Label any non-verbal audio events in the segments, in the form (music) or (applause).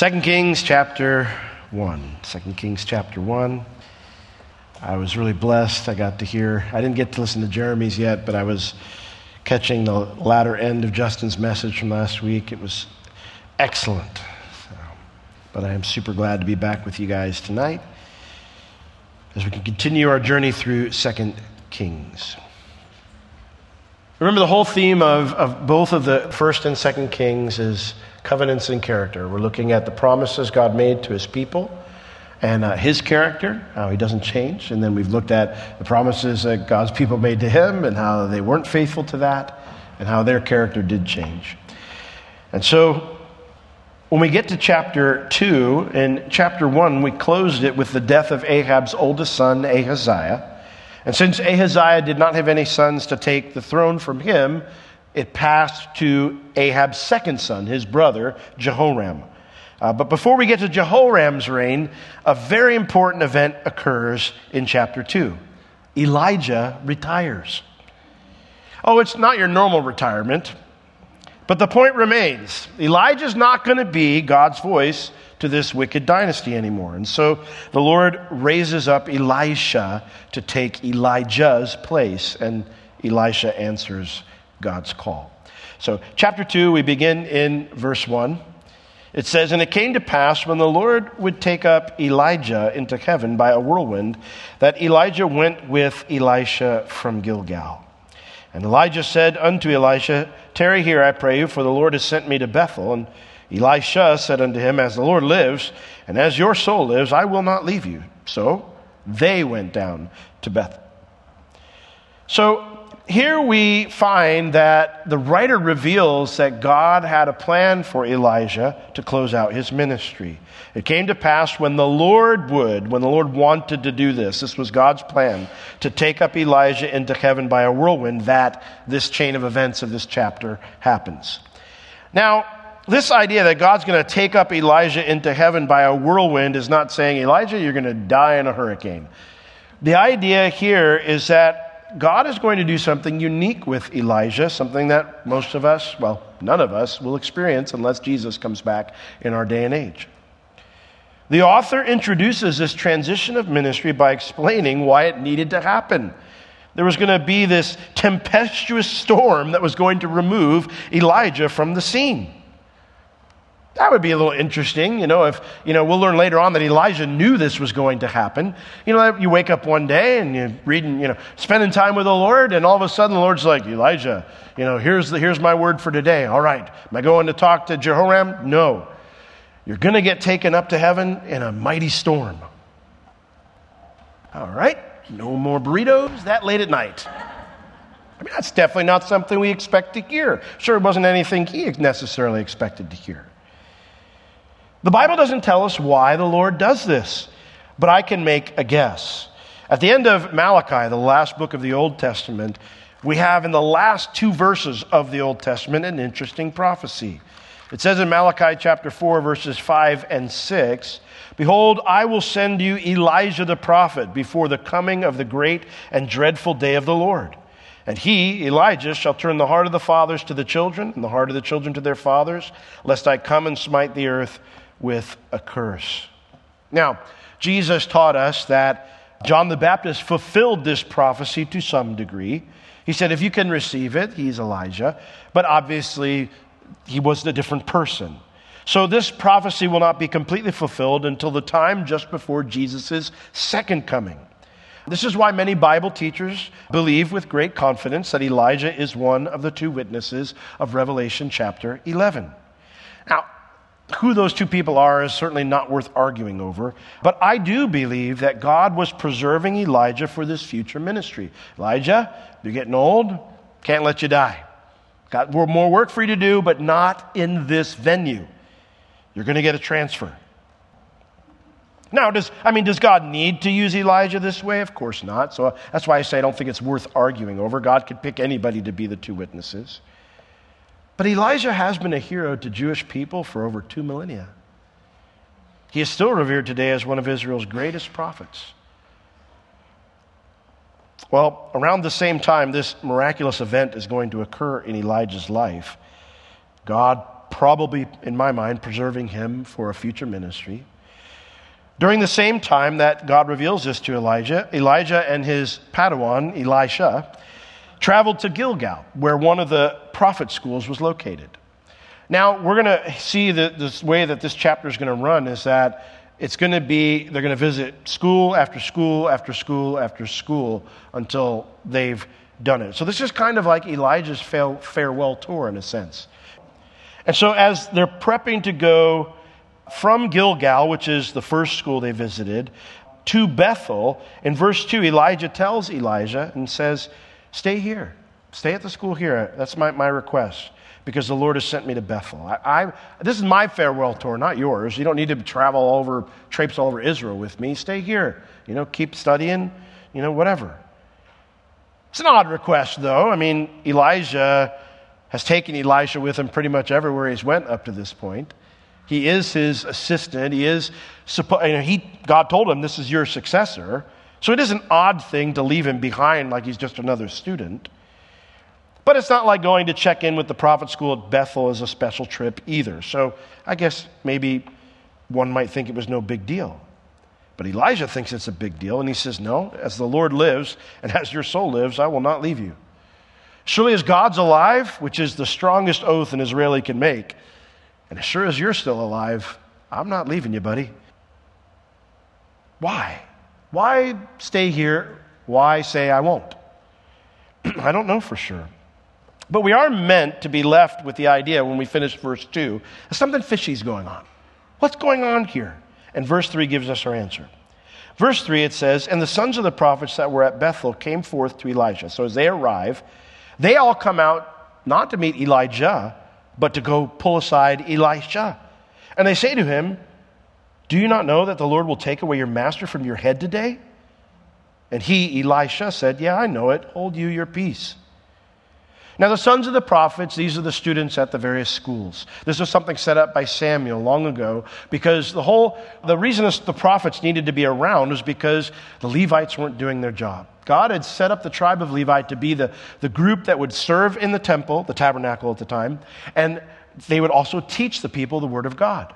2 Kings chapter 1. 2 Kings chapter 1. I was really blessed. I got to hear, I didn't get to listen to Jeremy's yet, but I was catching the latter end of Justin's message from last week. It was excellent. So, but I am super glad to be back with you guys tonight as we can continue our journey through 2 Kings. Remember, the whole theme of, of both of the first and second Kings is covenants and character. We're looking at the promises God made to his people and uh, his character, how he doesn't change. And then we've looked at the promises that God's people made to him and how they weren't faithful to that and how their character did change. And so when we get to chapter 2, in chapter 1, we closed it with the death of Ahab's oldest son, Ahaziah. And since Ahaziah did not have any sons to take the throne from him, it passed to Ahab's second son, his brother, Jehoram. Uh, but before we get to Jehoram's reign, a very important event occurs in chapter 2. Elijah retires. Oh, it's not your normal retirement, but the point remains Elijah's not going to be God's voice to this wicked dynasty anymore. And so the Lord raises up Elisha to take Elijah's place, and Elisha answers God's call. So, chapter 2, we begin in verse 1. It says, And it came to pass when the Lord would take up Elijah into heaven by a whirlwind, that Elijah went with Elisha from Gilgal. And Elijah said unto Elisha, Tarry here, I pray you, for the Lord has sent me to Bethel. And Elisha said unto him, As the Lord lives, and as your soul lives, I will not leave you. So they went down to Bethel. So here we find that the writer reveals that God had a plan for Elijah to close out his ministry. It came to pass when the Lord would, when the Lord wanted to do this, this was God's plan, to take up Elijah into heaven by a whirlwind, that this chain of events of this chapter happens. Now, this idea that God's going to take up Elijah into heaven by a whirlwind is not saying, Elijah, you're going to die in a hurricane. The idea here is that God is going to do something unique with Elijah, something that most of us, well, none of us, will experience unless Jesus comes back in our day and age. The author introduces this transition of ministry by explaining why it needed to happen. There was going to be this tempestuous storm that was going to remove Elijah from the scene. That would be a little interesting, you know, if, you know, we'll learn later on that Elijah knew this was going to happen. You know, you wake up one day and you're reading, you know, spending time with the Lord, and all of a sudden the Lord's like, Elijah, you know, here's, the, here's my word for today. All right. Am I going to talk to Jehoram? No. You're going to get taken up to heaven in a mighty storm. All right. No more burritos that late at night. I mean, that's definitely not something we expect to hear. Sure, it wasn't anything he necessarily expected to hear. The Bible doesn't tell us why the Lord does this, but I can make a guess. At the end of Malachi, the last book of the Old Testament, we have in the last two verses of the Old Testament an interesting prophecy. It says in Malachi chapter 4, verses 5 and 6 Behold, I will send you Elijah the prophet before the coming of the great and dreadful day of the Lord. And he, Elijah, shall turn the heart of the fathers to the children, and the heart of the children to their fathers, lest I come and smite the earth with a curse. Now, Jesus taught us that John the Baptist fulfilled this prophecy to some degree. He said, if you can receive it, he's Elijah. But obviously, he was a different person. So, this prophecy will not be completely fulfilled until the time just before Jesus' second coming. This is why many Bible teachers believe with great confidence that Elijah is one of the two witnesses of Revelation chapter 11. Now, who those two people are is certainly not worth arguing over. But I do believe that God was preserving Elijah for this future ministry. Elijah, you're getting old, can't let you die. Got more work for you to do, but not in this venue. You're going to get a transfer. Now, does, I mean, does God need to use Elijah this way? Of course not. So uh, that's why I say I don't think it's worth arguing over. God could pick anybody to be the two witnesses. But Elijah has been a hero to Jewish people for over two millennia. He is still revered today as one of Israel's greatest prophets. Well, around the same time this miraculous event is going to occur in Elijah's life, God probably, in my mind, preserving him for a future ministry. During the same time that God reveals this to Elijah, Elijah and his Padawan, Elisha, traveled to Gilgal, where one of the prophet schools was located. Now, we're going to see that this way that this chapter is going to run is that it's going to be, they're going to visit school after school after school after school until they've done it. So this is kind of like Elijah's farewell tour in a sense. And so as they're prepping to go from Gilgal, which is the first school they visited, to Bethel, in verse 2, Elijah tells Elijah and says, Stay here. Stay at the school here. That's my, my request because the Lord has sent me to Bethel. I, I, this is my farewell tour, not yours. You don't need to travel all over, traipse all over Israel with me. Stay here. You know, keep studying, you know, whatever. It's an odd request, though. I mean, Elijah has taken Elisha with him pretty much everywhere he's went up to this point. He is his assistant. He is, you know, he, God told him, this is your successor. So it is an odd thing to leave him behind like he's just another student. But it's not like going to check in with the prophet school at Bethel is a special trip either. So I guess maybe one might think it was no big deal. But Elijah thinks it's a big deal, and he says, No, as the Lord lives and (laughs) as your soul lives, I will not leave you. Surely as God's alive, which is the strongest oath an Israeli can make, and as sure as you're still alive, I'm not leaving you, buddy. Why? Why stay here? Why say I won't? (clears throat) I don't know for sure. But we are meant to be left with the idea when we finish verse 2 that something fishy's going on. What's going on here? And verse 3 gives us our answer. Verse 3 it says, And the sons of the prophets that were at Bethel came forth to Elijah. So as they arrive, they all come out not to meet Elijah, but to go pull aside Elisha. And they say to him, Do you not know that the Lord will take away your master from your head today? And he, Elisha, said, Yeah, I know it. Hold you your peace. Now, the sons of the prophets, these are the students at the various schools. This was something set up by Samuel long ago because the whole, the reason the prophets needed to be around was because the Levites weren't doing their job. God had set up the tribe of Levi to be the, the group that would serve in the temple, the tabernacle at the time, and they would also teach the people the word of God.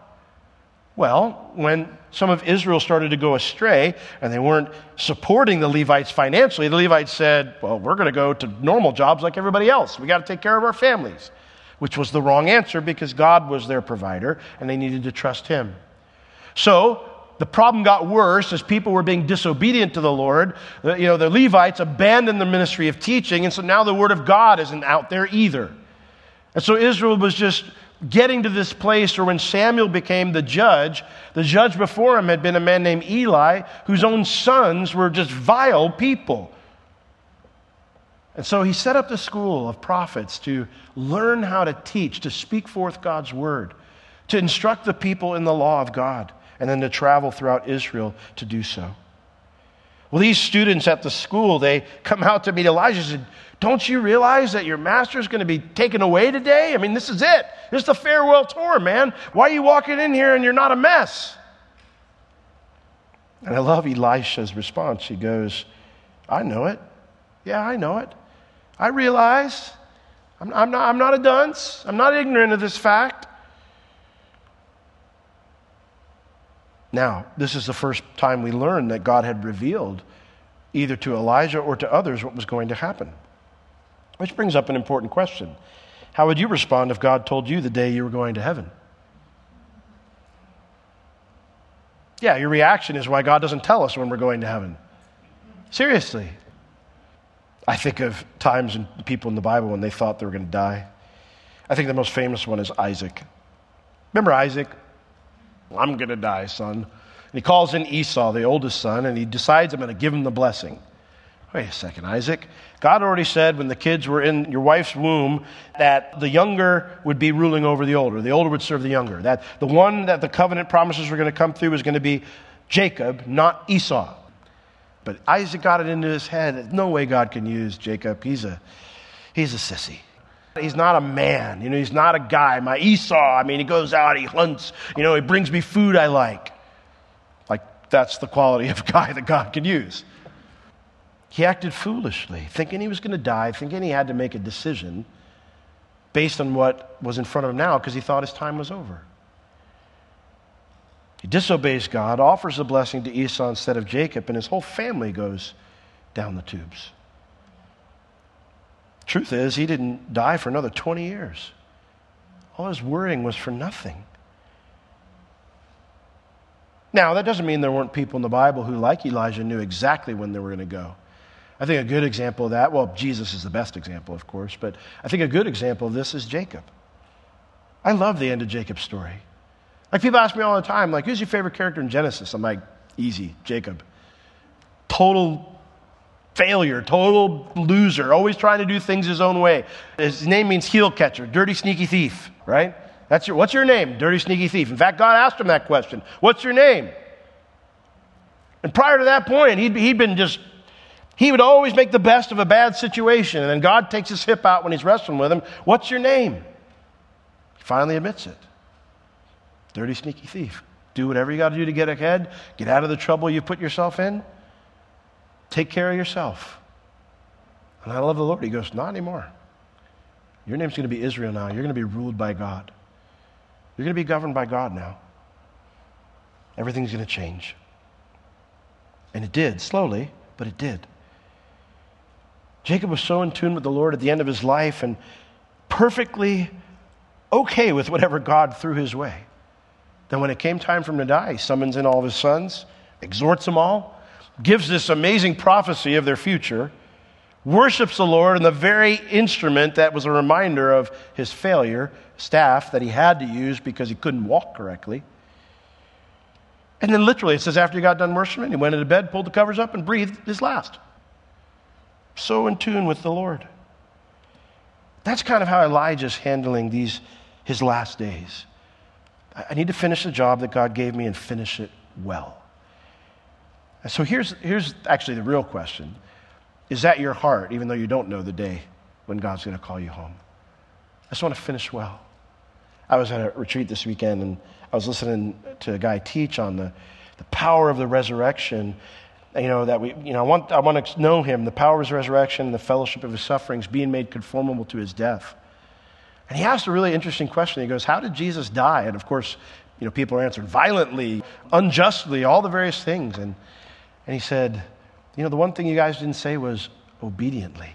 Well, when some of Israel started to go astray and they weren't supporting the Levites financially, the Levites said, Well, we're going to go to normal jobs like everybody else. We got to take care of our families, which was the wrong answer because God was their provider and they needed to trust Him. So, the problem got worse as people were being disobedient to the Lord. The, you know, the Levites abandoned the ministry of teaching, and so now the word of God isn't out there either. And so Israel was just getting to this place or when Samuel became the judge, the judge before him had been a man named Eli, whose own sons were just vile people. And so he set up the school of prophets to learn how to teach, to speak forth God's word, to instruct the people in the law of God, and then to travel throughout Israel to do so. Well, these students at the school, they come out to meet Elijah and said, don't you realize that your master is going to be taken away today? I mean, this is it. This is the farewell tour, man. Why are you walking in here and you're not a mess? And I love Elisha's response. He goes, I know it. Yeah, I know it. I realize. I'm, I'm, not, I'm not a dunce. I'm not ignorant of this fact. Now, this is the first time we learn that God had revealed either to Elijah or to others what was going to happen. Which brings up an important question. How would you respond if God told you the day you were going to heaven? Yeah, your reaction is why God doesn't tell us when we're going to heaven. Seriously. I think of times and people in the Bible when they thought they were going to die. I think the most famous one is Isaac. Remember Isaac? I'm going to die, son. And he calls in Esau, the oldest son, and he decides I'm going to give him the blessing. Wait a second, Isaac. God already said when the kids were in your wife's womb that the younger would be ruling over the older. The older would serve the younger. That the one that the covenant promises were going to come through was going to be Jacob, not Esau. But Isaac got it into his head. No way God can use Jacob. He's a, he's a sissy. He's not a man. You know, he's not a guy. My Esau, I mean, he goes out, he hunts, you know, he brings me food I like. That's the quality of (laughs) guy that God can use. He acted foolishly, thinking he was going to die, thinking he had to make a decision. based on what was in front of him now because he thought his time was over. He disobeys God, offers the blessing to Esau instead of Jacob, and his whole family goes down the tubes. Truth is, he didn't die for another 20 years. All his worrying was for nothing. Now, that doesn't mean there weren't people in the Bible who, like Elijah, knew exactly when they were going to go. I think a good example of that, well, Jesus is the best example, of course, but I think a good example of this is Jacob. I love the end of Jacob's story. Like people ask me all the time, like, who's your favorite character in Genesis? I'm like, easy, Jacob. Total failure, total loser, always trying to do things his own way. His name means heel catcher, dirty, sneaky thief, right? That's your, what's your name? Dirty, sneaky thief. In fact, God asked him that question What's your name? And prior to that point, he'd, he'd been just, he would always make the best of a bad situation. And then God takes his hip out when he's wrestling with him. What's your name? He finally admits it dirty, sneaky thief. Do whatever you got to do to get ahead, get out of the trouble you put yourself in. Take care of yourself. And I love the Lord. He goes, Not anymore. Your name's going to be Israel now. You're going to be ruled by God. You're going to be governed by God now. Everything's going to change. And it did, slowly, but it did. Jacob was so in tune with the Lord at the end of his life and perfectly okay with whatever God threw his way. Then, when it came time for him to die, he summons in all of his sons, exhorts them all, gives this amazing prophecy of their future, worships the Lord and the very instrument that was a reminder of his failure, staff that he had to use because he couldn't walk correctly. And then literally, it says after he got done worshiping, he went into bed, pulled the covers up, and breathed his last. So in tune with the Lord. That's kind of how Elijah's handling these his last days. I need to finish the job that God gave me and finish it well. So here's, here's actually the real question Is that your heart, even though you don't know the day when God's going to call you home? I just want to finish well. I was at a retreat this weekend and I was listening to a guy teach on the, the power of the resurrection. You know, that we, you know, I want, I want to know him, the power of his resurrection, the fellowship of his sufferings, being made conformable to his death. And he asked a really interesting question. He goes, How did Jesus die? And of course, you know, people are answering violently, unjustly, all the various things. And and he said, You know, the one thing you guys didn't say was obediently.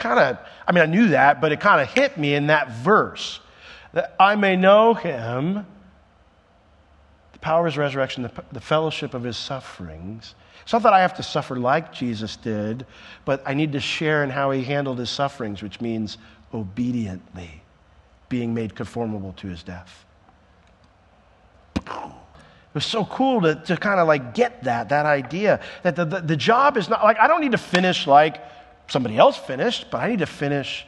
Kind of, I mean, I knew that, but it kind of hit me in that verse that I may know him, the power of his resurrection, the, the fellowship of his sufferings. It's not that I have to suffer like Jesus did, but I need to share in how he handled his sufferings, which means obediently being made conformable to his death. It was so cool to, to kind of like get that, that idea that the, the, the job is not like, I don't need to finish like somebody else finished, but I need to finish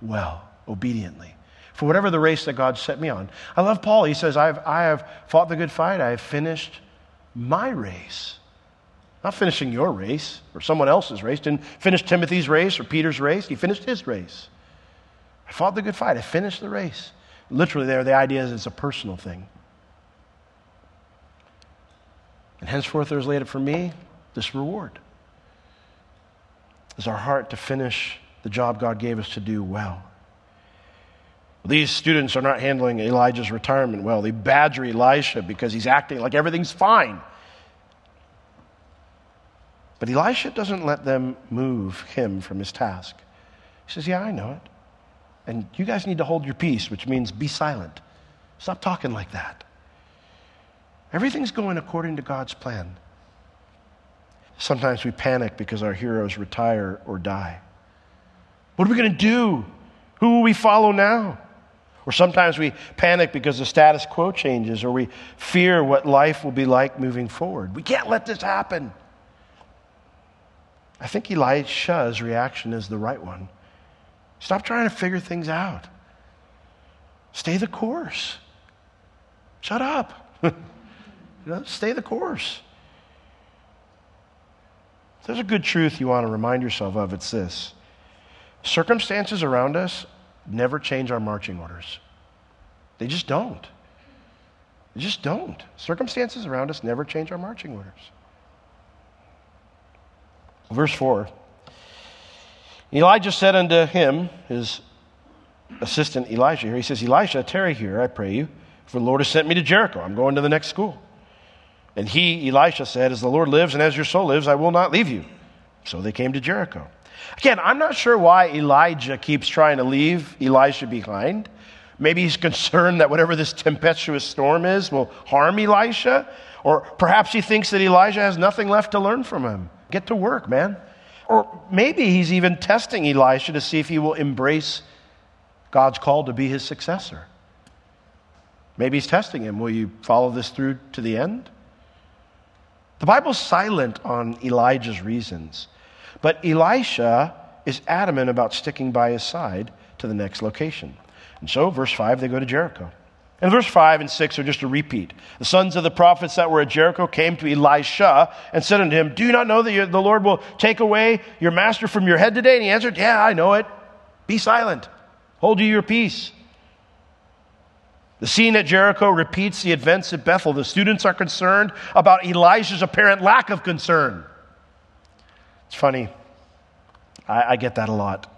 well, obediently, for whatever the race that God set me on. I love Paul. He says, I've, I have fought the good fight, I have finished my race. Not finishing your race or someone else's race. Didn't finish Timothy's race or Peter's race. He finished his race. I fought the good fight. I finished the race. Literally, there, the idea is it's a personal thing. And henceforth there is laid up for me this reward. Is our heart to finish the job God gave us to do well. These students are not handling Elijah's retirement well. They badger Elisha because he's acting like everything's fine. But Elisha doesn't let them move him from his task. He says, Yeah, I know it. And you guys need to hold your peace, which means be silent. Stop talking like that. Everything's going according to God's plan. Sometimes we panic because our heroes retire or die. What are we going to do? Who will we follow now? Or sometimes we panic because the status quo changes or we fear what life will be like moving forward. We can't let this happen. I think Elisha's reaction is the right one. Stop trying to figure things out. Stay the course. Shut up. (laughs) You know, stay the course. There's a good truth you want to remind yourself of, it's this circumstances around us never change our marching orders. They just don't. They just don't. Circumstances around us never change our marching orders. Verse 4 Elijah said unto him, his assistant Elijah here, he says, Elisha, tarry here, I pray you, for the Lord has sent me to Jericho. I'm going to the next school. And he, Elisha, said, As the Lord lives and as your soul lives, I will not leave you. So they came to Jericho. Again, I'm not sure why Elijah keeps trying to leave Elisha behind. Maybe he's (laughs) concerned that whatever this tempestuous storm is will harm Elisha. Or perhaps he thinks that Elijah has nothing left to learn from him. Get to work, man. Or maybe he's even testing Elisha to see if he will embrace God's call to be his successor. Maybe he's testing him. Will you follow this through to the end? The Bible's silent on Elijah's reasons, but Elisha is adamant about sticking by his side to the next location. And so, verse 5, they go to Jericho. And verse 5 and 6 are just a repeat. The sons of the prophets that were at Jericho came to Elisha and said unto him, Do you not know that the Lord will take away your master from your head today? And he answered, Yeah, I know it. Be silent. Hold you your peace. The scene at Jericho repeats the events at Bethel. The students are concerned about Elijah's apparent lack of concern. It's funny. I, I get that a lot.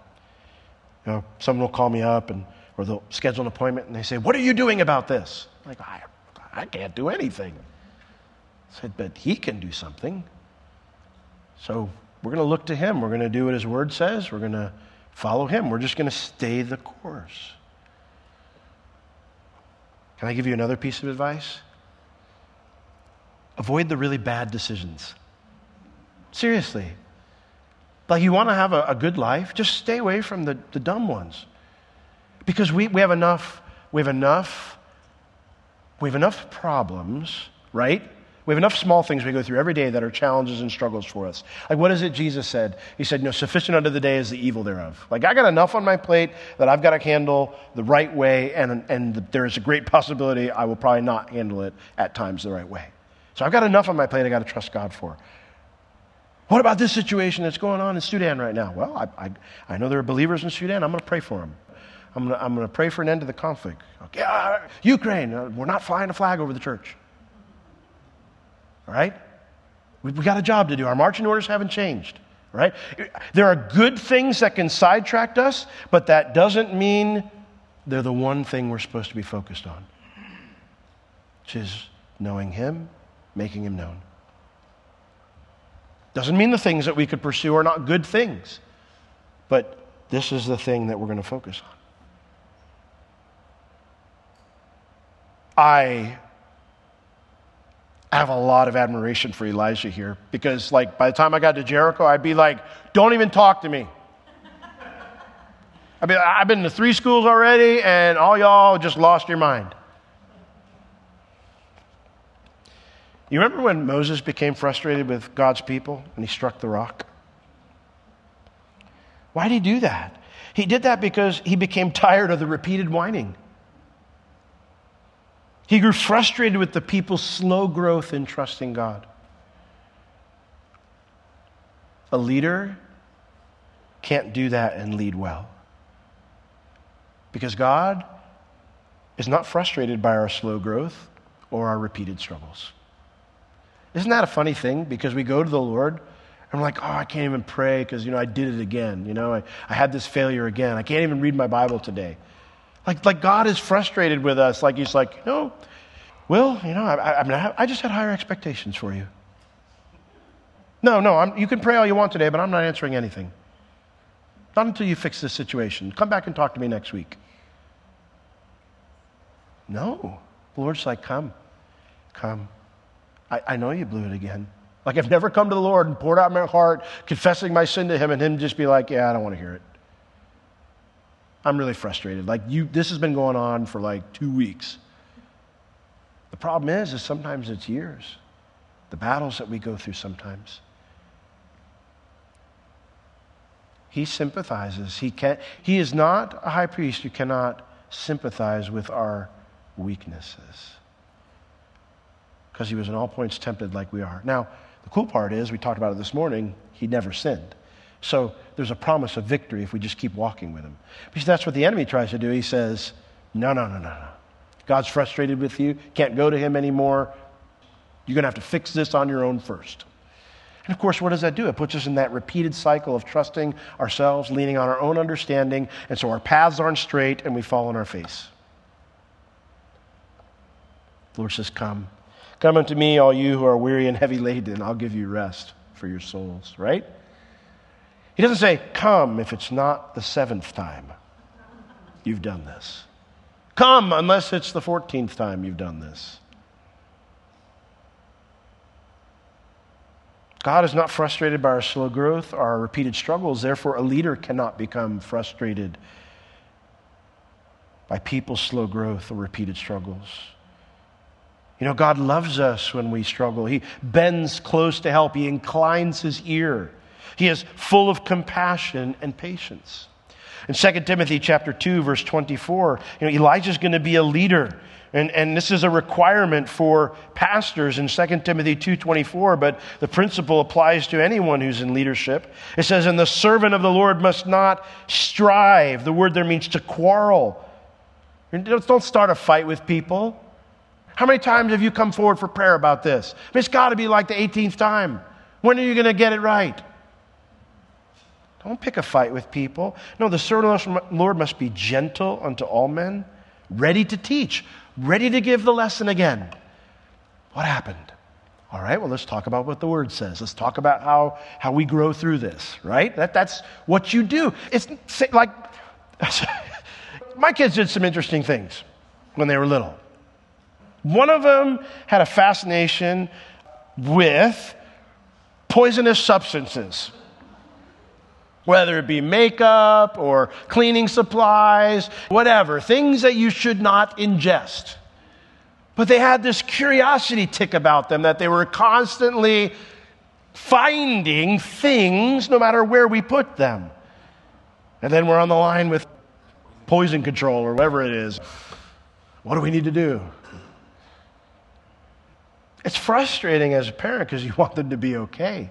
You know, someone will call me up and or they'll schedule an appointment and they say, What are you doing about this? I'm like, I, I can't do anything. I said, But he can do something. So we're going to look to him. We're going to do what his word says. We're going to follow him. We're just going to stay the course. Can I give you another piece of advice? Avoid the really bad decisions. Seriously. Like, you want to have a, a good life? Just stay away from the, the dumb ones. Because we, we have enough, we have enough, we have enough problems, right? We have enough small things we go through every day that are challenges and struggles for us. Like, what is it Jesus said? He said, No, sufficient unto the day is the evil thereof. Like, I got enough on my plate that I've got to handle the right way, and, and there is a great possibility I will probably not handle it at times the right way. So I've got enough on my plate I got to trust God for. What about this situation that's going on in Sudan right now? Well, I, I, I know there are believers in Sudan. I'm going to pray for them. I'm going to, I'm going to pray for an end to the conflict. Okay, uh, Ukraine, uh, we're not flying a flag over the church. Right? We, we got a job to do. Our marching orders haven't changed. Right? There are good things that can sidetrack us, but that doesn't mean they're the one thing we're supposed to be focused on, which is knowing Him, making Him known. Doesn't mean the things that we could pursue are not good things, but this is the thing that we're going to focus on. I have a lot of admiration for Elijah here because, like, by the time I got to Jericho, I'd be like, don't even talk to me. I mean, I've been to three schools already, and all y'all just lost your mind. You remember when Moses became frustrated with God's people and he struck the rock? Why did he do that? He did that because he became tired of the repeated whining. He grew frustrated with the people's slow growth in trusting God. A leader can't do that and lead well. Because God is not frustrated by our slow growth or our repeated struggles. Isn't that a funny thing? Because we go to the Lord and we're like, oh, I can't even pray because, you know, I did it again. You know, I, I had this failure again. I can't even read my Bible today. Like, like God is frustrated with us. Like he's like, no, Will, you know, I, I, mean, I, I just had higher expectations for you. No, no, I'm, you can pray all you want today, but I'm not answering anything. Not until you fix this situation. Come back and talk to me next week. No. The Lord's like, come, come. I, I know you blew it again. Like I've never come to the Lord and poured out my heart, confessing my sin to Him, and Him just be like, yeah, I don't want to hear it. I'm really frustrated. Like you, this has been going on for like two weeks. The problem is, is sometimes it's years. The battles that we go through sometimes. He sympathizes. He, can, he is not a high priest who cannot sympathize with our weaknesses. Because he was in all points tempted like we are. Now, the cool part is, we talked about it this morning, he never sinned. So there's a promise of victory if we just keep walking with him. Because that's what the enemy tries to do. He says, no, no, no, no, no. God's frustrated with you, can't go to him anymore. You're going to have to fix this on your own first. And of course, what does that do? It puts us in that repeated cycle of trusting ourselves, leaning on our own understanding, and so our paths aren't straight and we fall on our face. The Lord says, Come. Come unto me, all you who are weary and heavy laden, I'll give you rest for your souls, right? He doesn't say, Come if it's not the seventh time you've done this. Come unless it's the 14th time you've done this. God is not frustrated by our slow growth, our repeated struggles. Therefore, a leader cannot become frustrated by people's slow growth or repeated struggles. You know, God loves us when we struggle. He bends close to help, He inclines His ear. He is full of compassion and patience. In 2 Timothy chapter 2, verse 24, you know, Elijah's going to be a leader. And, and this is a requirement for pastors in 2 Timothy 2.24, but the principle applies to anyone who's in leadership. It says, and the servant of the Lord must not strive. The word there means to quarrel. Don't start a fight with people. How many times have you come forward for prayer about this? It's got to be like the 18th time. When are you going to get it right? Don't pick a fight with people. No, the servant of the Lord must be gentle unto all men, ready to teach, ready to give the lesson again. What happened? All right, well, let's talk about what the word says. Let's talk about how, how we grow through this, right? That, that's what you do. It's like (laughs) my kids did some interesting things when they were little. One of them had a fascination with poisonous substances whether it be makeup or cleaning supplies, whatever, things that you should not ingest. But they had this curiosity tick about them that they were constantly finding things no matter where we put them. And then we're on the line with poison control or whatever it is. What do we need to do? It's frustrating as a parent because you (laughs) want them to be okay.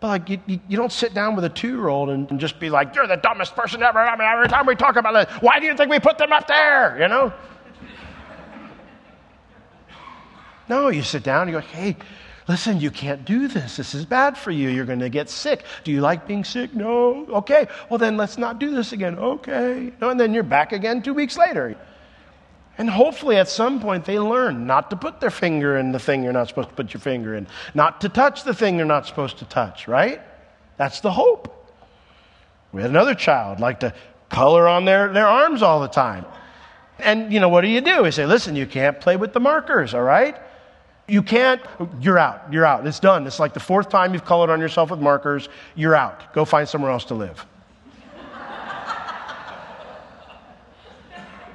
But like you, you, don't sit down with a two-year-old and, and, just be like, "You're the dumbest person ever." I mean, every time we talk about this, why do you think we put them up there? You know? no, you sit down and you go, "Hey, listen, you can't do this. This is bad for you. You're going to get sick. Do you like being sick? No. Okay. Well, then let's not do this again. Okay. No, and then you're back again two weeks later. And hopefully, at some point, they learn not to put their finger in the thing you're not supposed to put your finger in, not to touch the thing you're not supposed to touch, right? That's the hope. We had another child like to color on their, their arms all the time. And, you know, what do you do? We say, listen, you can't play with the markers, all right? You can't, you're out, you're out. It's done. It's like the fourth time you've colored on yourself with markers, you're out. Go find somewhere else to live.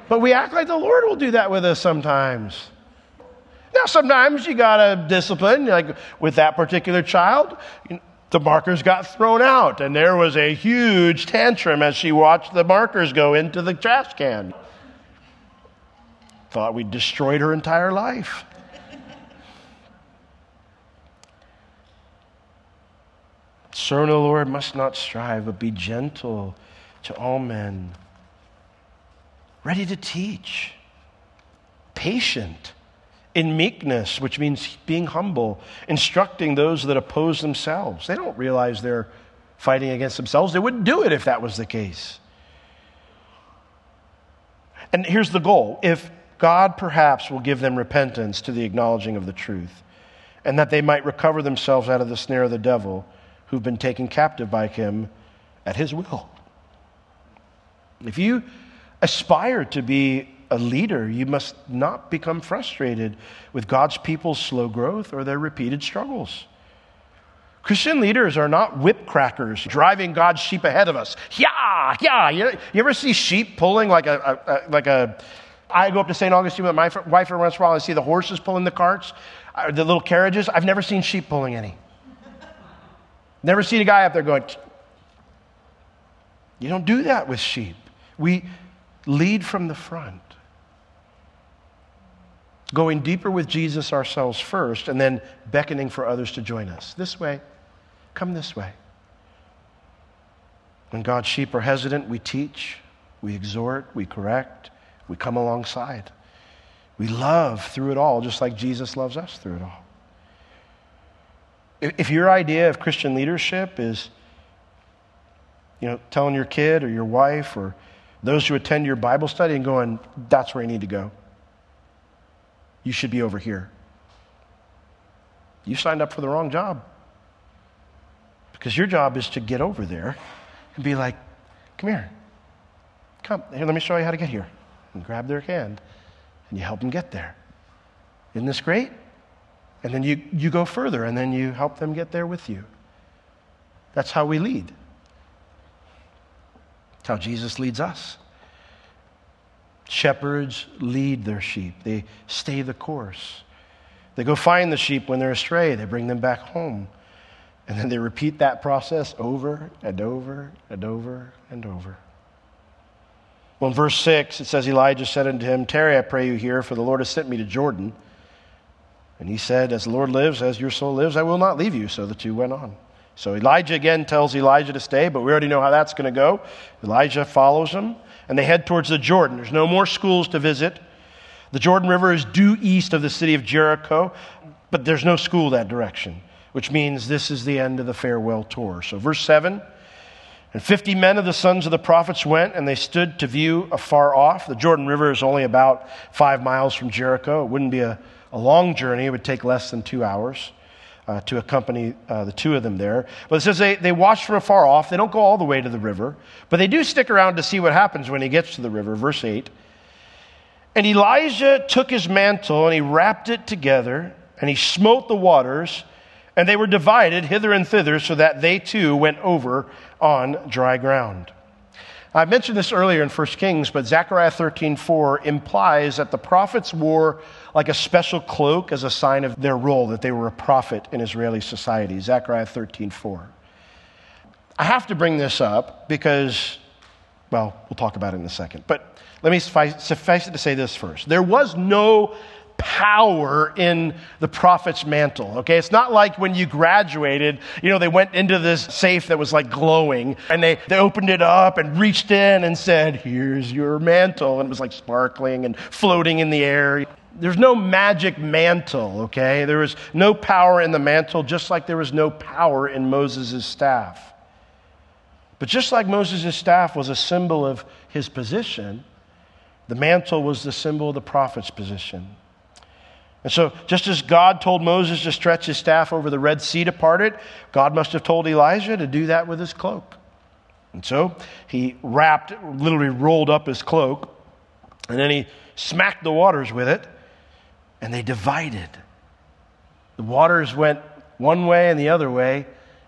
But we act like the Lord will do that with us sometimes. Now, sometimes you got to discipline, like with that particular child. the markers got thrown out, and there was a huge tantrum as she watched the markers go into the trash can. Thought we destroyed her entire life. Of the Lord must not strive, but be gentle to all men ready to teach, patient, in meekness, which means being humble, instructing those that oppose themselves. They don't realize they're fighting against themselves. They wouldn't do it if that was the case. And here's the goal if God perhaps will give them repentance to the acknowledging of the truth, and that they might recover themselves out of the snare of the devil who've been taken captive by him at his will. If you aspire to be a leader, you must not become frustrated with God's people's slow growth or their repeated struggles. Christian leaders are not whip crackers driving God's sheep ahead of us. Yeah, yeah. You, you ever see sheep pulling like a, a, a, like a? I go up to St. Augustine with my wife every once in a while and see the horses pulling the carts, uh, the little carriages. I've never seen sheep pulling any. Never seen a guy up there going. You don't do that with sheep. We lead from the front. Going deeper with Jesus ourselves first, and then beckoning for others to join us. This way, come this way. When God's sheep are hesitant, we teach, we exhort, we correct, we come alongside. We love through it all, just like Jesus loves us through it all. If your idea of Christian leadership is, you know, telling your kid or your wife or those who attend your Bible study and going, that's where you need to go, you should be over here. You signed up for the wrong job. Because your job is to get over there and be like, come here. Come, here, let me show you how to get here. And grab their hand and you help them get there. Isn't this great? And then you, you go further and then you help them get there with you. That's how we lead. That's how Jesus leads us. Shepherds lead their sheep, they stay the course. They go find the sheep when they're astray, they bring them back home. And then they repeat that process over and over and over and over. Well, in verse 6, it says, Elijah said unto him, Tarry, I pray you here, for the Lord has sent me to Jordan. And he said, As the Lord lives, as your soul lives, I will not leave you. So the two went on. So Elijah again tells Elijah to stay, but we already know how that's going to go. Elijah follows him, and they head towards the Jordan. There's no more schools to visit. The Jordan River is due east of the city of Jericho, but there's no school that direction which means this is the end of the farewell tour. So, verse 7 And fifty men of the sons of the prophets went, and they stood to view afar off. The Jordan River is only about five miles from Jericho. It wouldn't be a, a long journey, it would take less than two hours. Uh, to accompany uh, the two of them there. But it says they, they watch from afar off. They don't go all the way to the river, but they do stick around to see what happens when he gets to the river. Verse 8. And Elijah took his mantle and he wrapped it together and he smote the waters and they were divided hither and thither so that they too went over on dry ground. I mentioned this earlier in 1 Kings, but Zechariah 13:4 implies that the prophets wore like a special cloak as a sign of their role, that they were a prophet in Israeli society. Zechariah 13:4. I have to bring this up because, well, we'll talk about it in a second. But let me suffice, suffice it to say this first. There was no power in the prophet's mantle. Okay, it's not like when you graduated, you know, they went into this safe that was like glowing and they, they opened it up and reached in and said, Here's your mantle. And it was like sparkling and floating in the air. There's no magic mantle, okay? There was no power in the mantle, just like there was no power in Moses' staff. But just like Moses' staff was a symbol of his position, the mantle was the symbol of the prophet's position. And so, just as God told Moses to stretch his staff over the Red Sea to part it, God must have told Elijah to do that with his cloak. And so, he wrapped, literally rolled up his cloak, and then he smacked the waters with it, and they divided. The waters went one way and the other way,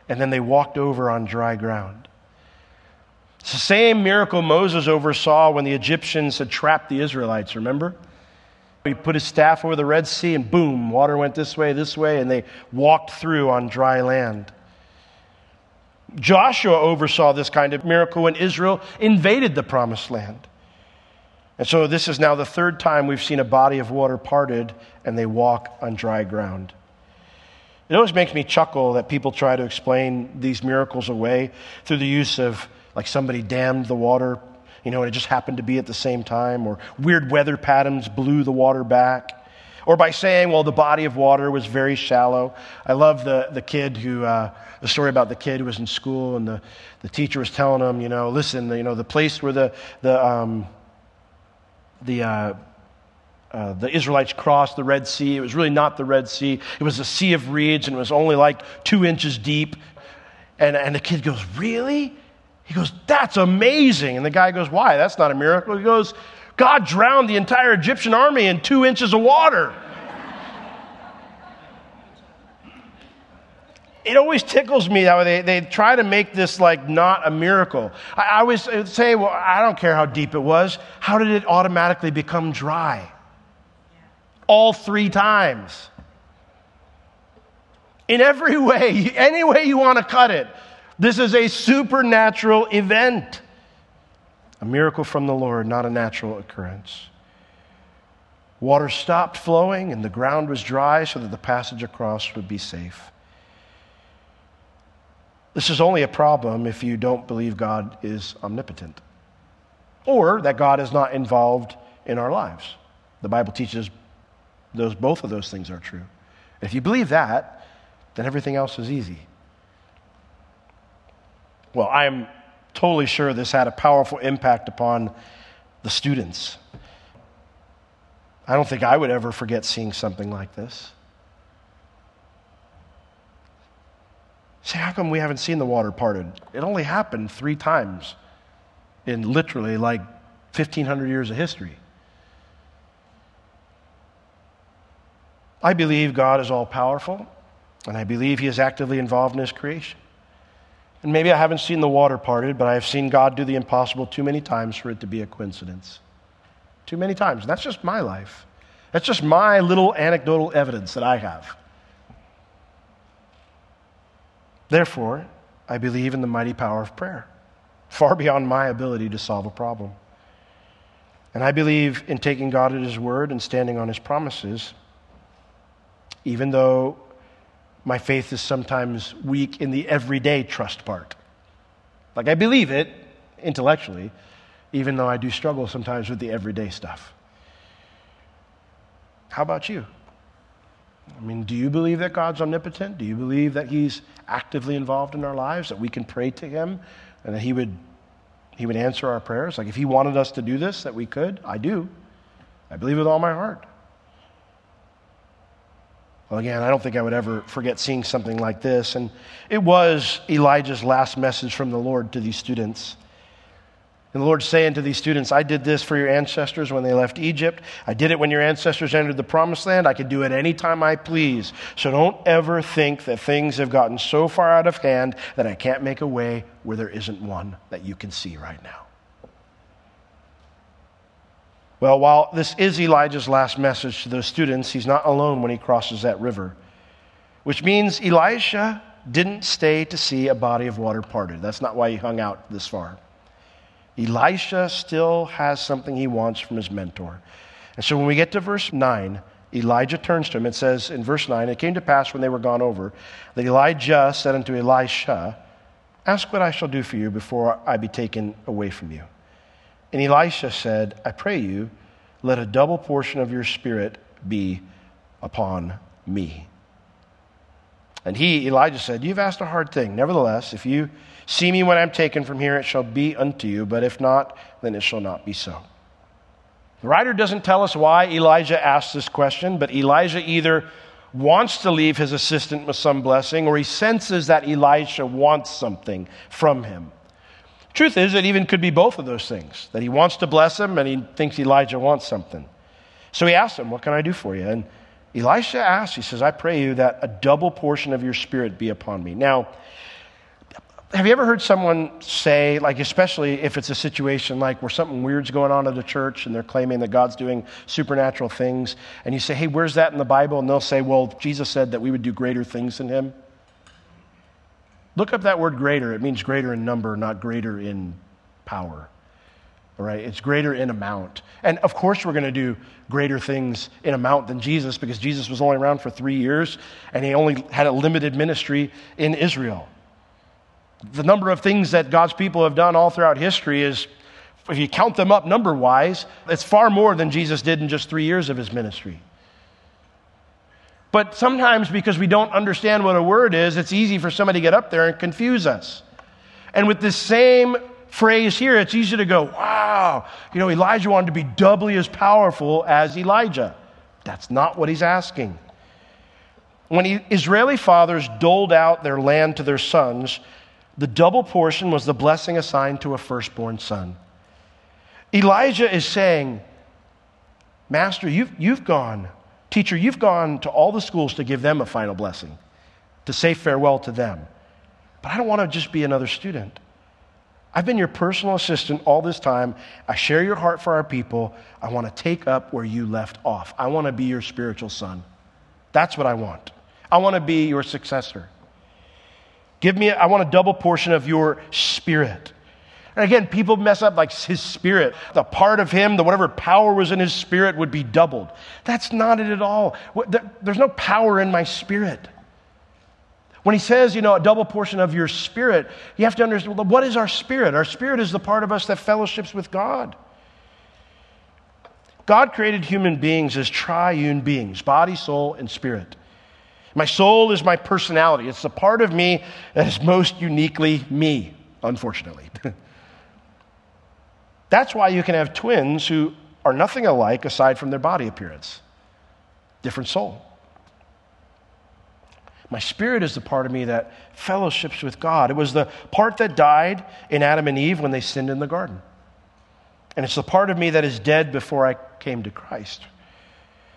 and then they walked over on dry ground. It's the same miracle Moses oversaw when the Egyptians had trapped the Israelites, remember? He put his staff over the Red Sea, and boom, water went this way, this way, and they walked through on dry land. Joshua oversaw this kind of miracle when Israel invaded the promised land. And so this is now the third time we've seen a body of water parted and they walk on dry ground. It always makes me chuckle that people try to explain these miracles away through the use of, like, somebody dammed the water you know, and it just happened to be at the same time, or weird weather patterns blew the water back. Or by saying, well, the body of water was very shallow. I love the, the kid who, uh, the story about the kid who was in school and the, the teacher was telling him, you know, listen, you know, the place where the, the, um, the, uh, uh, the Israelites crossed the Red Sea. It was really not the Red Sea. It was a sea of reeds and it was only like two inches deep. And, and the kid goes, Really? He goes, That's amazing. And the guy goes, Why? That's not a miracle. He goes, God drowned the entire Egyptian army in two inches of water. It always tickles me that they, they try to make this like not a miracle. I, I always say, well, I don't care how deep it was. How did it automatically become dry? All three times. In every way, (laughs) any way you want to cut it. This is a supernatural event, a miracle from the Lord, not a natural occurrence. Water stopped flowing and the ground was dry so that the passage across would be safe. This is only a problem if you don't believe God is omnipotent or that God is not involved in our lives. The Bible teaches those, both of those things are true. If you believe that, then everything else is easy. Well, I am totally sure this had a powerful impact upon the students. I don't think I would ever forget seeing something like this. Say, how come we haven't seen the water parted? It only happened three times in literally like 1,500 years of history. I believe God is all powerful, and I believe He is actively involved in His creation. And maybe I haven't seen the water parted, but I have seen God do the impossible too many times for it to be a coincidence. Too many times. And that's just my life. That's just my little anecdotal evidence that I have. Therefore, I believe in the mighty power of prayer, far beyond my ability to solve a problem. And I believe in taking God at His word and standing on His promises, even though my faith is sometimes weak in the everyday trust part. Like, I believe it intellectually, even though I do struggle sometimes with the everyday stuff. How about you? I mean, do you believe that God's omnipotent? Do you believe that He's actively involved in our lives, that we can pray to Him and that He would, he would answer our prayers? Like, if He wanted us to do this, that we could? I do. I believe with all my heart. Well, again, I don't think I would ever forget seeing something like this. And it was Elijah's last message from the Lord to these students. And the Lord's saying to these students, I did this for your ancestors when they left Egypt. I did it when your ancestors entered the promised land. I can do it anytime I please. So don't ever think that things have gotten so far out of hand that I can't make a way where there isn't one that you can see right now. Well, while this is Elijah's last message to those students, he's not alone when he crosses that river, which means Elisha didn't stay to see a body of water parted. That's not why he hung out this far. Elisha still has something he wants from his mentor. And so when we get to verse 9, Elijah turns to him. It says in verse 9, It came to pass when they were gone over that Elijah said unto Elisha, Ask what I shall do for you before I be taken away from you. And Elisha said, I pray you, let a double portion of your spirit be upon me. And he, Elijah, said, You've asked a hard thing. Nevertheless, if you See me when I'm taken from here, it shall be unto you, but if not, then it shall not be so. The writer doesn't tell us why Elijah asked this question, but Elijah either wants to leave his assistant with some blessing or he senses that Elisha wants something from him. Truth is, it even could be both of those things that he wants to bless him and he thinks Elijah wants something. So he asks him, What can I do for you? And Elisha asks, He says, I pray you that a double portion of your spirit be upon me. Now, have you ever heard someone say, like, especially if it's a situation like where something weird's going on at the church and they're claiming that God's doing supernatural things, and you say, hey, where's that in the Bible? And they'll say, well, Jesus said that we would do greater things than him. Look up that word greater. It means greater in number, not greater in power. Right? It's greater in amount. And of course, we're going to do greater things in amount than Jesus because Jesus was only around for three years and he only had a limited ministry in Israel. The number of things that God's people have done all throughout history is, if you count them up number wise, it's far more than Jesus did in just three years of his ministry. But sometimes, because we don't understand what a word is, it's easy for somebody to get up there and confuse us. And with this same phrase here, it's easy to go, wow, you know, Elijah wanted to be doubly as powerful as Elijah. That's not what he's asking. When he, Israeli fathers doled out their land to their sons, the double portion was the blessing assigned to a firstborn son. Elijah is saying, Master, you've, you've gone, teacher, you've gone to all the schools to give them a final blessing, to say farewell to them. But I don't want to just be another student. I've been your personal assistant all this time. I share your heart for our people. I want to take up where you left off. I want to be your spiritual son. That's what I want. I want to be your successor. Give me, I want a double portion of your spirit. And again, people mess up like his spirit. The part of him, the whatever power was in his spirit would be doubled. That's not it at all. There's no power in my spirit. When he says, you know, a double portion of your spirit, you have to understand what is our spirit? Our spirit is the part of us that fellowships with God. God created human beings as triune beings body, soul, and spirit My soul is my personality. It's the part of me that is most uniquely me, unfortunately. (laughs) That's why you can have twins who are nothing alike aside from their body appearance. Different soul. My spirit is the part of me that fellowships with God. It was the part that died in Adam and Eve when they sinned in the garden. And it's the part of me that is dead before I came to Christ.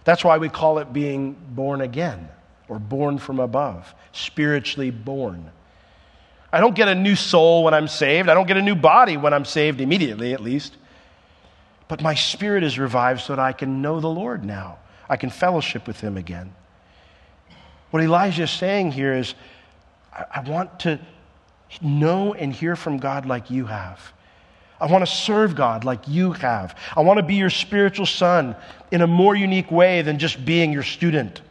That's why we call it being born again or born from above, spiritually born. I don't get a new soul when I'm saved. I don't get a new body when I'm saved immediately, at least. But my spirit is revived so that I can know the Lord now. I can fellowship with him again. What Elijah is saying here is, I, I want to know and hear from God like you have. I want to serve God like you have. I want to be your spiritual son in a more unique way than just being your student.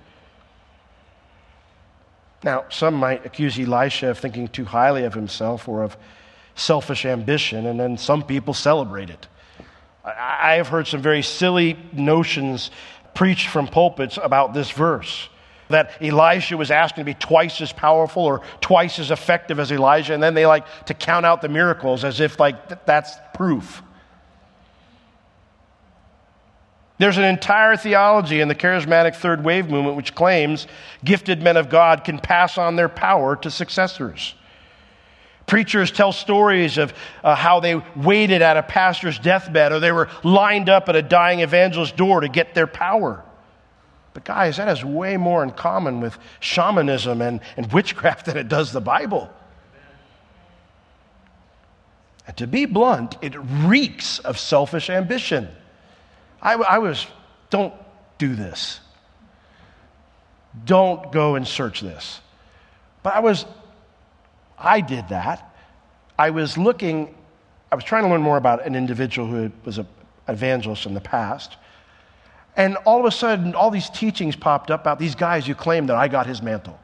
Now, some might accuse Elisha of thinking too highly of himself or of selfish ambition, and then some people celebrate it. I have heard some very silly notions preached from pulpits about this verse that Elisha was asking to be twice as powerful or twice as effective as Elijah, and then they like to count out the miracles as if like that's proof. There's an entire theology in the charismatic third wave movement which claims gifted men of God can pass on their power to successors. Preachers tell stories of uh, how they waited at a pastor's deathbed or they were lined up at a dying evangelist's door to get their power. But, guys, that has way more in common with shamanism and, and witchcraft (laughs) than it does the Bible. And to be blunt, it reeks of selfish ambition. I, I was, don't do this. Don't go and search this. But I was, I did that. I was looking, I was trying to learn more about an individual who was an evangelist in the past. And all of a sudden, all these teachings popped up about these guys who claimed that I got his mantle.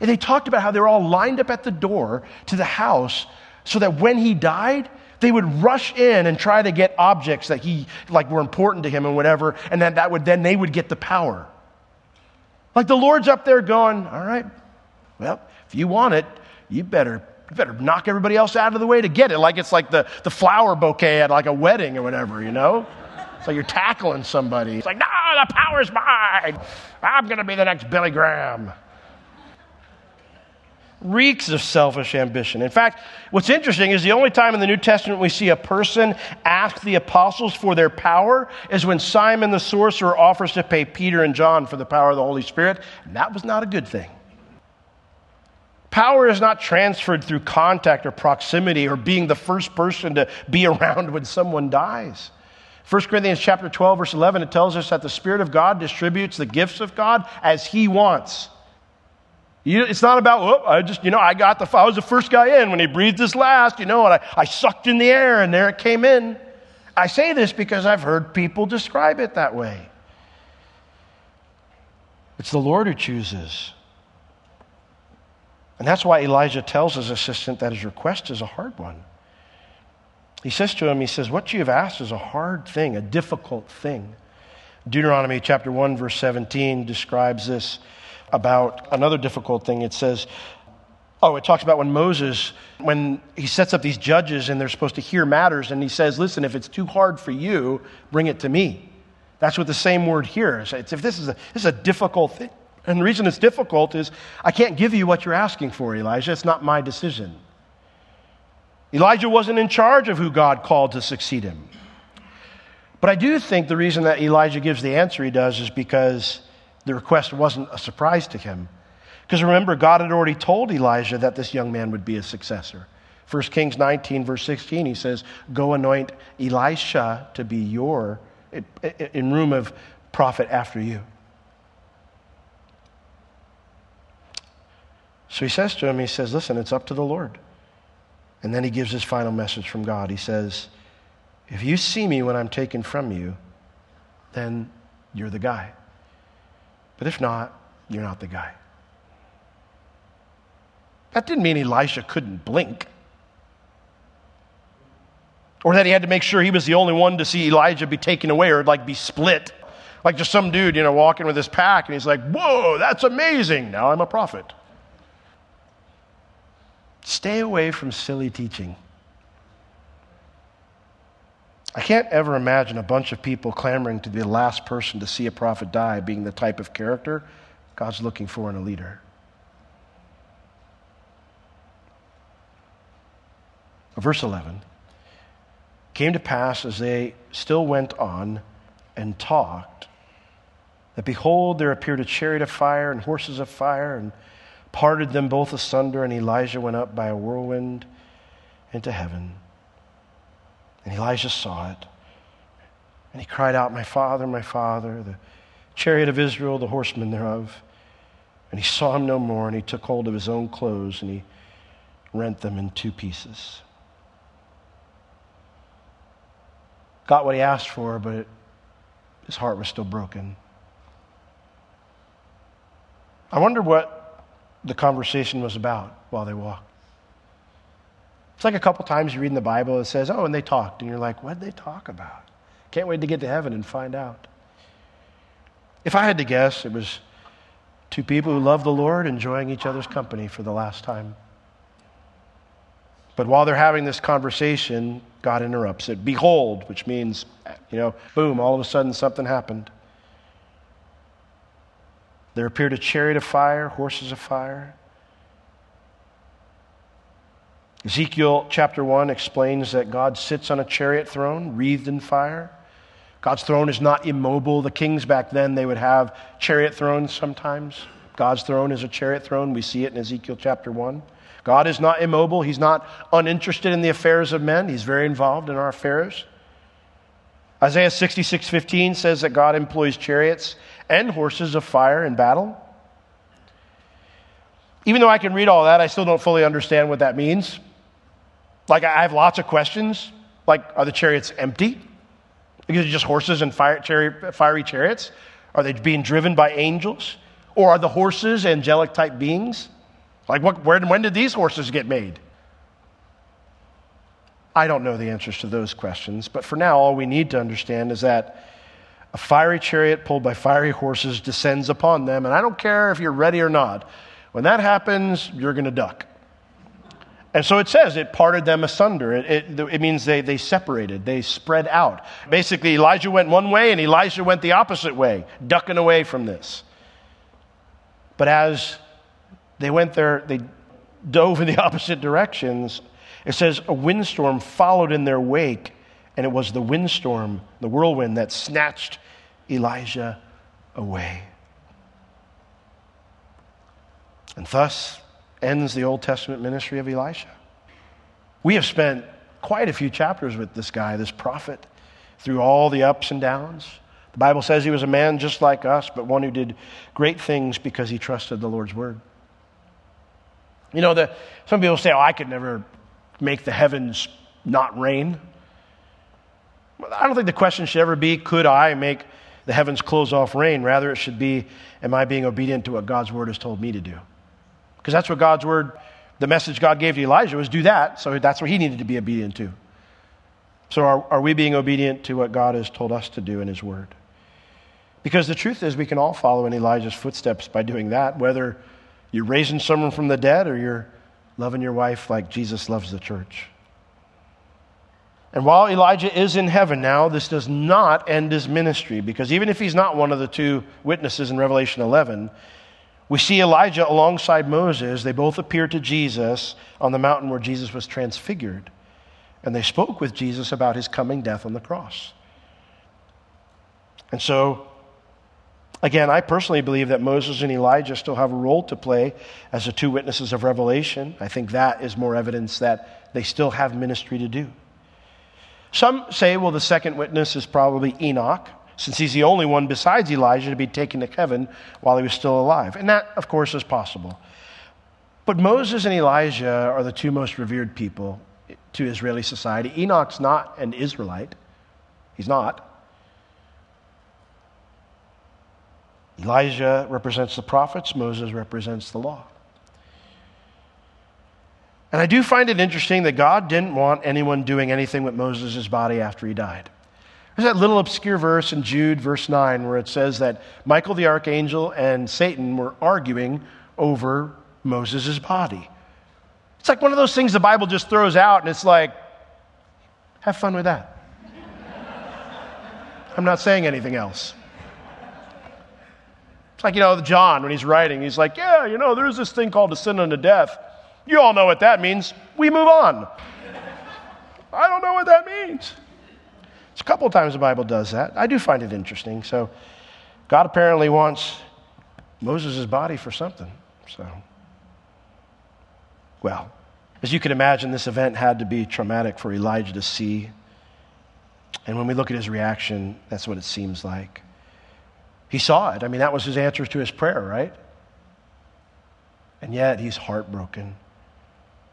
And they talked about how they were all lined up at the door to the house so that when he died, they would rush in and try to get objects that he like were important to him and whatever, and then that would then they would get the power. Like the Lord's up there going, all right, well, if you want it, you better you better knock everybody else out of the way to get it. Like it's like the, the flower bouquet at like a wedding or whatever, you know? So you're tackling somebody. It's like, no, the power's mine. I'm going to be the next Billy Graham. Reeks of selfish ambition. In fact, what's interesting is the only time in the New Testament we see a person ask the apostles for their power is when Simon the sorcerer offers to pay Peter and John for the power of the Holy Spirit. And that was not a good thing. Power is not transferred through contact or proximity or being the first person to be (laughs) around when someone dies. 1 Corinthians chapter 12, verse 11, it tells us that the Spirit of God distributes the gifts of God as He wants. You, it's not about, oh, I just, you know, I got the, I was the first guy in when he breathed his last, you know, and I, I sucked in the air and there it came in. I say this because I've heard people describe it that way. It's the Lord who chooses. And that's why Elijah tells his assistant that his request is a hard one. He says to him, He says, What you have asked is a hard thing, a difficult thing. Deuteronomy chapter 1, verse 17 describes this about another difficult thing. It says, Oh, it talks about when Moses, when he sets up these judges and they're supposed to hear matters, and he says, Listen, if it's too hard for you, bring it to me. That's what the same word here is. It's if this is a, this is a difficult thing. And the reason it's difficult is I can't give you what you're asking for, Elijah. It's not my decision. Elijah wasn't in charge of who God called to succeed him. But I do think the reason that Elijah gives the answer he does is because the request wasn't a surprise to him. Because remember, God had already told Elijah that this young man would be a successor. 1 Kings 19, verse 16, he says, Go anoint Elisha to be your in room of prophet after you. So he says to him, he says, Listen, it's up to the Lord. And then he gives his final message from God. He says, If you see me when I'm taken from you, then you're the guy. But if not, you're not the guy. That didn't mean Elisha couldn't blink. Or that he had to make sure he was the only one to see Elijah be taken away or like be split. like just some dude, you know, walking with his pack and he's like, whoa, that's amazing. Now I'm a prophet. Stay away from silly teaching. I can't ever imagine a bunch of people clamoring to be the last person to see a prophet die being the type of character God's looking for in a leader. Verse 11 came to pass as they still went on and talked that behold, there appeared a chariot of fire and horses of fire and parted them both asunder, and Elijah went up by a whirlwind into heaven. And Elijah saw it. And he cried out, My father, my father, the chariot of Israel, the horsemen thereof. And he saw him no more, and he took hold of his own clothes, and he rent them in two pieces. Got what he asked for, but his heart was still broken. I wonder what the conversation was about while they walked. It's like a couple times you read in the Bible, it says, oh, and they talked. And you're like, what did they talk about? Can't wait to get to heaven and find out. If I had to guess, it was two people who love the Lord enjoying each other's company for the last time. But while they're having this conversation, God interrupts it. Behold, which means, you know, boom, all of a sudden something happened. There appeared a chariot of fire, horses of fire. Ezekiel chapter 1 explains that God sits on a chariot throne wreathed in fire. God's throne is not immobile. The kings back then, they would have chariot thrones sometimes. God's throne is a chariot throne. We see it in Ezekiel chapter 1. God is not immobile. He's not uninterested in the affairs of men. He's very involved in our affairs. Isaiah 66 15 says that God employs chariots and horses of fire in battle. Even though I can read all that, I still don't fully understand what that means. Like, I have lots of questions. Like, are the chariots empty? Because they're just horses and fire, chariot, fiery chariots? Are they being driven by angels? Or are the horses angelic type beings? Like, what, where, when did these horses get made? I don't know the answers to those questions, but for now, all we need to understand is that a fiery chariot pulled by fiery horses descends upon them, and I don't care if you're ready or not. When that happens, you're going to duck. And so it says it parted them asunder. It, it, it, means they, they separated, they spread out. Basically, Elijah went one way and Elisha went the opposite way, ducking away from this. But as they went there, they dove in the (laughs) opposite directions. It says a windstorm followed in their wake, and it was the windstorm, the whirlwind, that snatched Elijah away. And thus, ends the Old Testament ministry of Elisha. We have spent quite a few chapters with this guy, this prophet, through all the ups and downs. The Bible says he was a man just like us, but one who did great things because he trusted the Lord's word. You know, the, some people say, oh, I could never make the heavens not rain. I don't think the question should ever be, could I make the heavens close off rain? Rather, it should be, am I being obedient to what God's word has told me to do? Because that's what God's word, the message God gave to Elijah was do that. So that's what he needed to be obedient to. So are, are we being obedient to what God has told us to do in his word? Because the truth is, we can all follow in Elijah's footsteps by doing that, whether you're raising someone from the dead or you're loving your wife like Jesus loves the church. And while Elijah is in heaven now, this does not end his ministry because even if he's not one of the two witnesses in Revelation 11, we see Elijah alongside Moses. They both appear to Jesus on the mountain where Jesus was transfigured. And they spoke with Jesus about his coming death on the cross. And so, again, I personally believe that Moses and Elijah still have a role to play as the two witnesses of Revelation. I think that is more evidence that they still have ministry to do. Some say, well, the second witness is probably Enoch since he's the only one besides Elijah to be taken to heaven while he was still alive. And that, of course, is possible. But Moses and Elijah are the two most revered people to Israeli society. Enoch's not an Israelite, he's not. Elijah represents the prophets, Moses represents the law. And I do find it interesting that God didn't want anyone doing anything with Moses' body after he died. There's that little obscure verse in Jude, verse 9, where it says that Michael the archangel and Satan were arguing over Moses' body. It's like one of those things the Bible just throws out, and it's like, have fun with that. I'm not saying anything else. It's like, you know, John, when he's writing, he's like, yeah, you know, there's this thing called a sin unto death. You all know what that means. We move on. I don't know what that means. It's a couple of times the Bible does that. I do find it interesting. So, God apparently wants Moses' body for something. So, well, as you can imagine, this event had to be traumatic for Elijah to see. And when we look at his reaction, that's what it seems like. He saw it. I mean, that was his answer to his prayer, right? And yet he's heartbroken.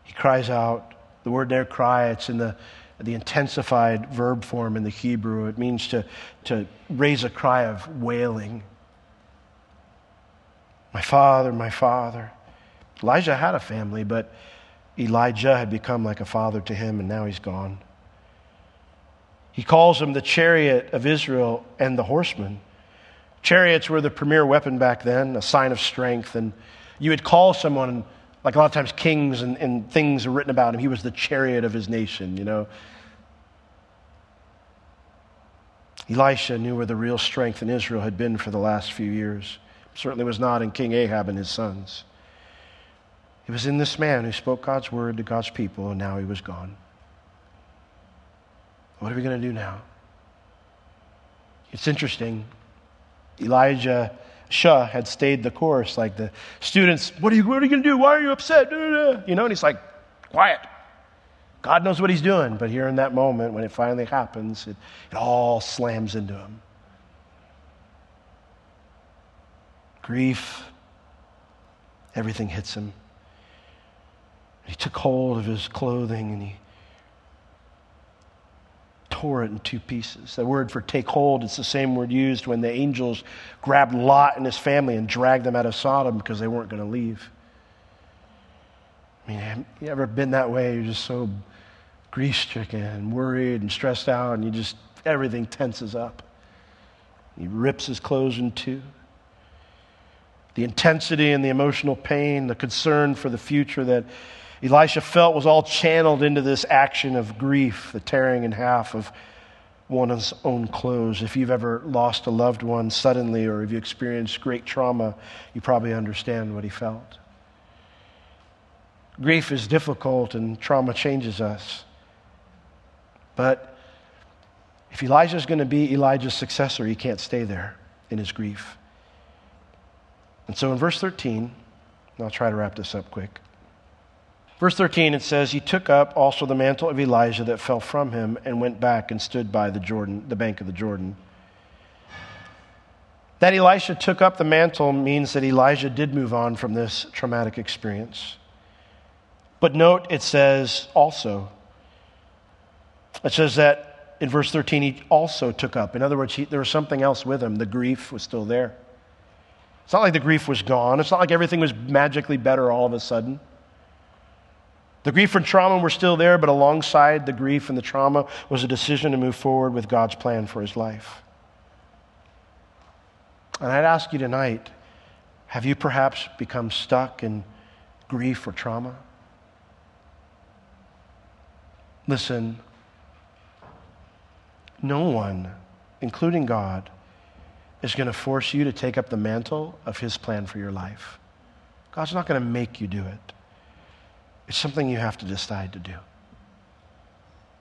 He cries out. The word there, cry, it's in the, the intensified verb form in the Hebrew. It means to, to raise a cry of wailing. My father, my father. Elijah had a family, but Elijah had become like a father to him, and now he's gone. He calls him the chariot of Israel and the horseman. Chariots were the premier weapon back then, a sign of strength. And you would call someone, like a lot of times kings and, and things are written about him, he was the chariot of his nation, you know. Elisha knew where the real strength in Israel had been for the last few years. Certainly was not in King Ahab and his sons. It was in this man who spoke God's word to God's people, and now he was gone. What are we going to do now? It's interesting. Elijah Shah had stayed the course. Like the students, what are you, what are you going to do? Why are you upset? You know, and he's like, quiet. God knows what he's doing. But here in that moment, when it finally happens, it, it all slams into him. Grief, everything hits him. He took hold of his clothing and he tore it in two pieces. The word for take hold, it's the same word used when the angels grabbed Lot and his family and dragged them out of Sodom because they weren't going to leave. I mean, have you ever been that way? You're just so grief stricken and worried and stressed out, and you just, everything tenses up. He rips his clothes in two. The intensity and the emotional pain, the concern for the future that Elisha felt was all channeled into this action of grief, the tearing in half of one's own clothes. If you've ever lost a loved one suddenly or if you experienced great trauma, you probably understand what he felt. Grief is difficult and trauma changes us. But if Elijah's going to be Elijah's successor, he can't stay there in his grief. And so in verse 13, I'll try to wrap this up quick. Verse 13, it says, He took up also the mantle of Elijah that fell from him and went back and stood by the Jordan, the bank of the Jordan. That Elisha took up the mantle means that Elijah did move on from this traumatic experience. But note it says also. It says that in verse 13 he also took up. In other words, he, there was something else with him. The grief was still there. It's not like the grief was gone. It's not like everything was magically better all of a sudden. The grief and trauma were still there, but alongside the grief and the trauma was a decision to move forward with God's plan for his life. And I'd ask you tonight have you perhaps become stuck in grief or trauma? Listen, no one, including God, is going to force you to take up the mantle of his plan for your life. God's not going to make you do it. It's something you have to decide to do.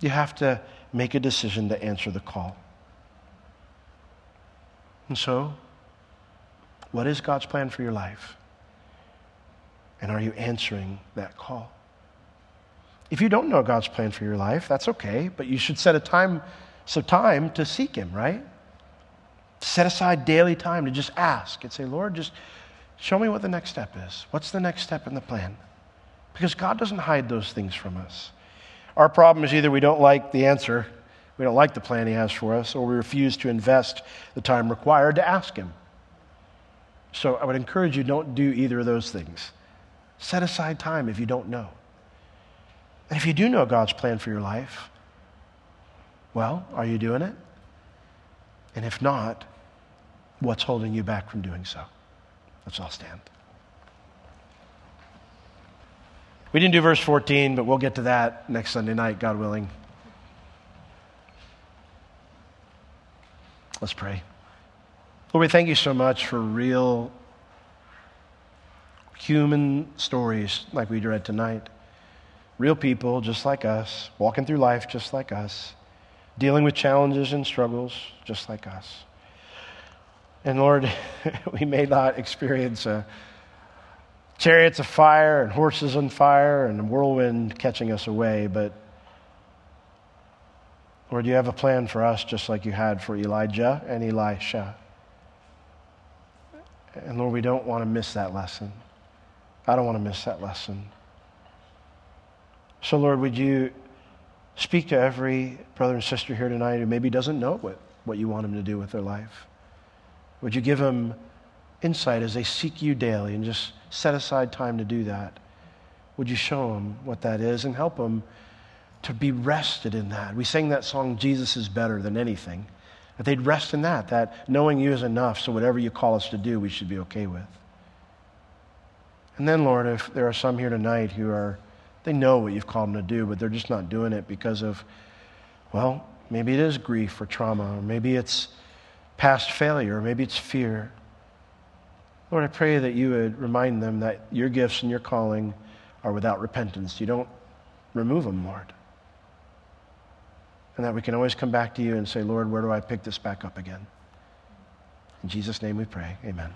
You have to make a decision to answer the call. And so, what is God's plan for your life? And are you answering that call? If you don't know God's plan for your life, that's okay, but you should set a time, some time to seek Him, right? Set aside daily time to just ask and say, Lord, just show me what the next step is. What's the next step in the plan? Because God doesn't hide those things from us. Our problem is either we don't like the answer, we don't like the plan He has for us, or we refuse to invest the time required to ask Him. So I would encourage you don't do either of those things. Set aside time if you don't know. And if you do know God's plan for your life, well, are you doing it? And if not, what's holding you back from doing so? Let's all stand. We didn't do verse 14, but we'll get to that next Sunday night, God willing. Let's pray. Lord, we thank you so much for real human stories like we read tonight. Real people just like us, walking through life just like us, dealing with challenges and struggles just like us. And Lord, (laughs) we may not experience a chariots of fire and horses on fire and a whirlwind catching us away, but Lord, you have a plan for us just like you had for Elijah and Elisha. And Lord, we don't want to miss that lesson. I don't want to miss that lesson. So, Lord, would you speak to every brother and sister here tonight who maybe doesn't know what, what you want them to do with their life? Would you give them insight as they seek you daily and just set aside time to do that? Would you show them what that is and help them to be rested in that. We sang that song, Jesus is better than anything. That they'd rest in that, that knowing you is enough, so whatever you call us to do, we should be okay with. And then, Lord, if there are some here tonight who are, they know what you've called them to do, but they're just not doing it because of, well, maybe it is grief or trauma, or maybe it's past failure, or maybe it's fear. Lord, I pray that you would remind them that your gifts and your calling are without repentance. You don't remove them, Lord and that we can always come back to you and say, Lord, where do I pick this back up again? In Jesus' name we pray. Amen.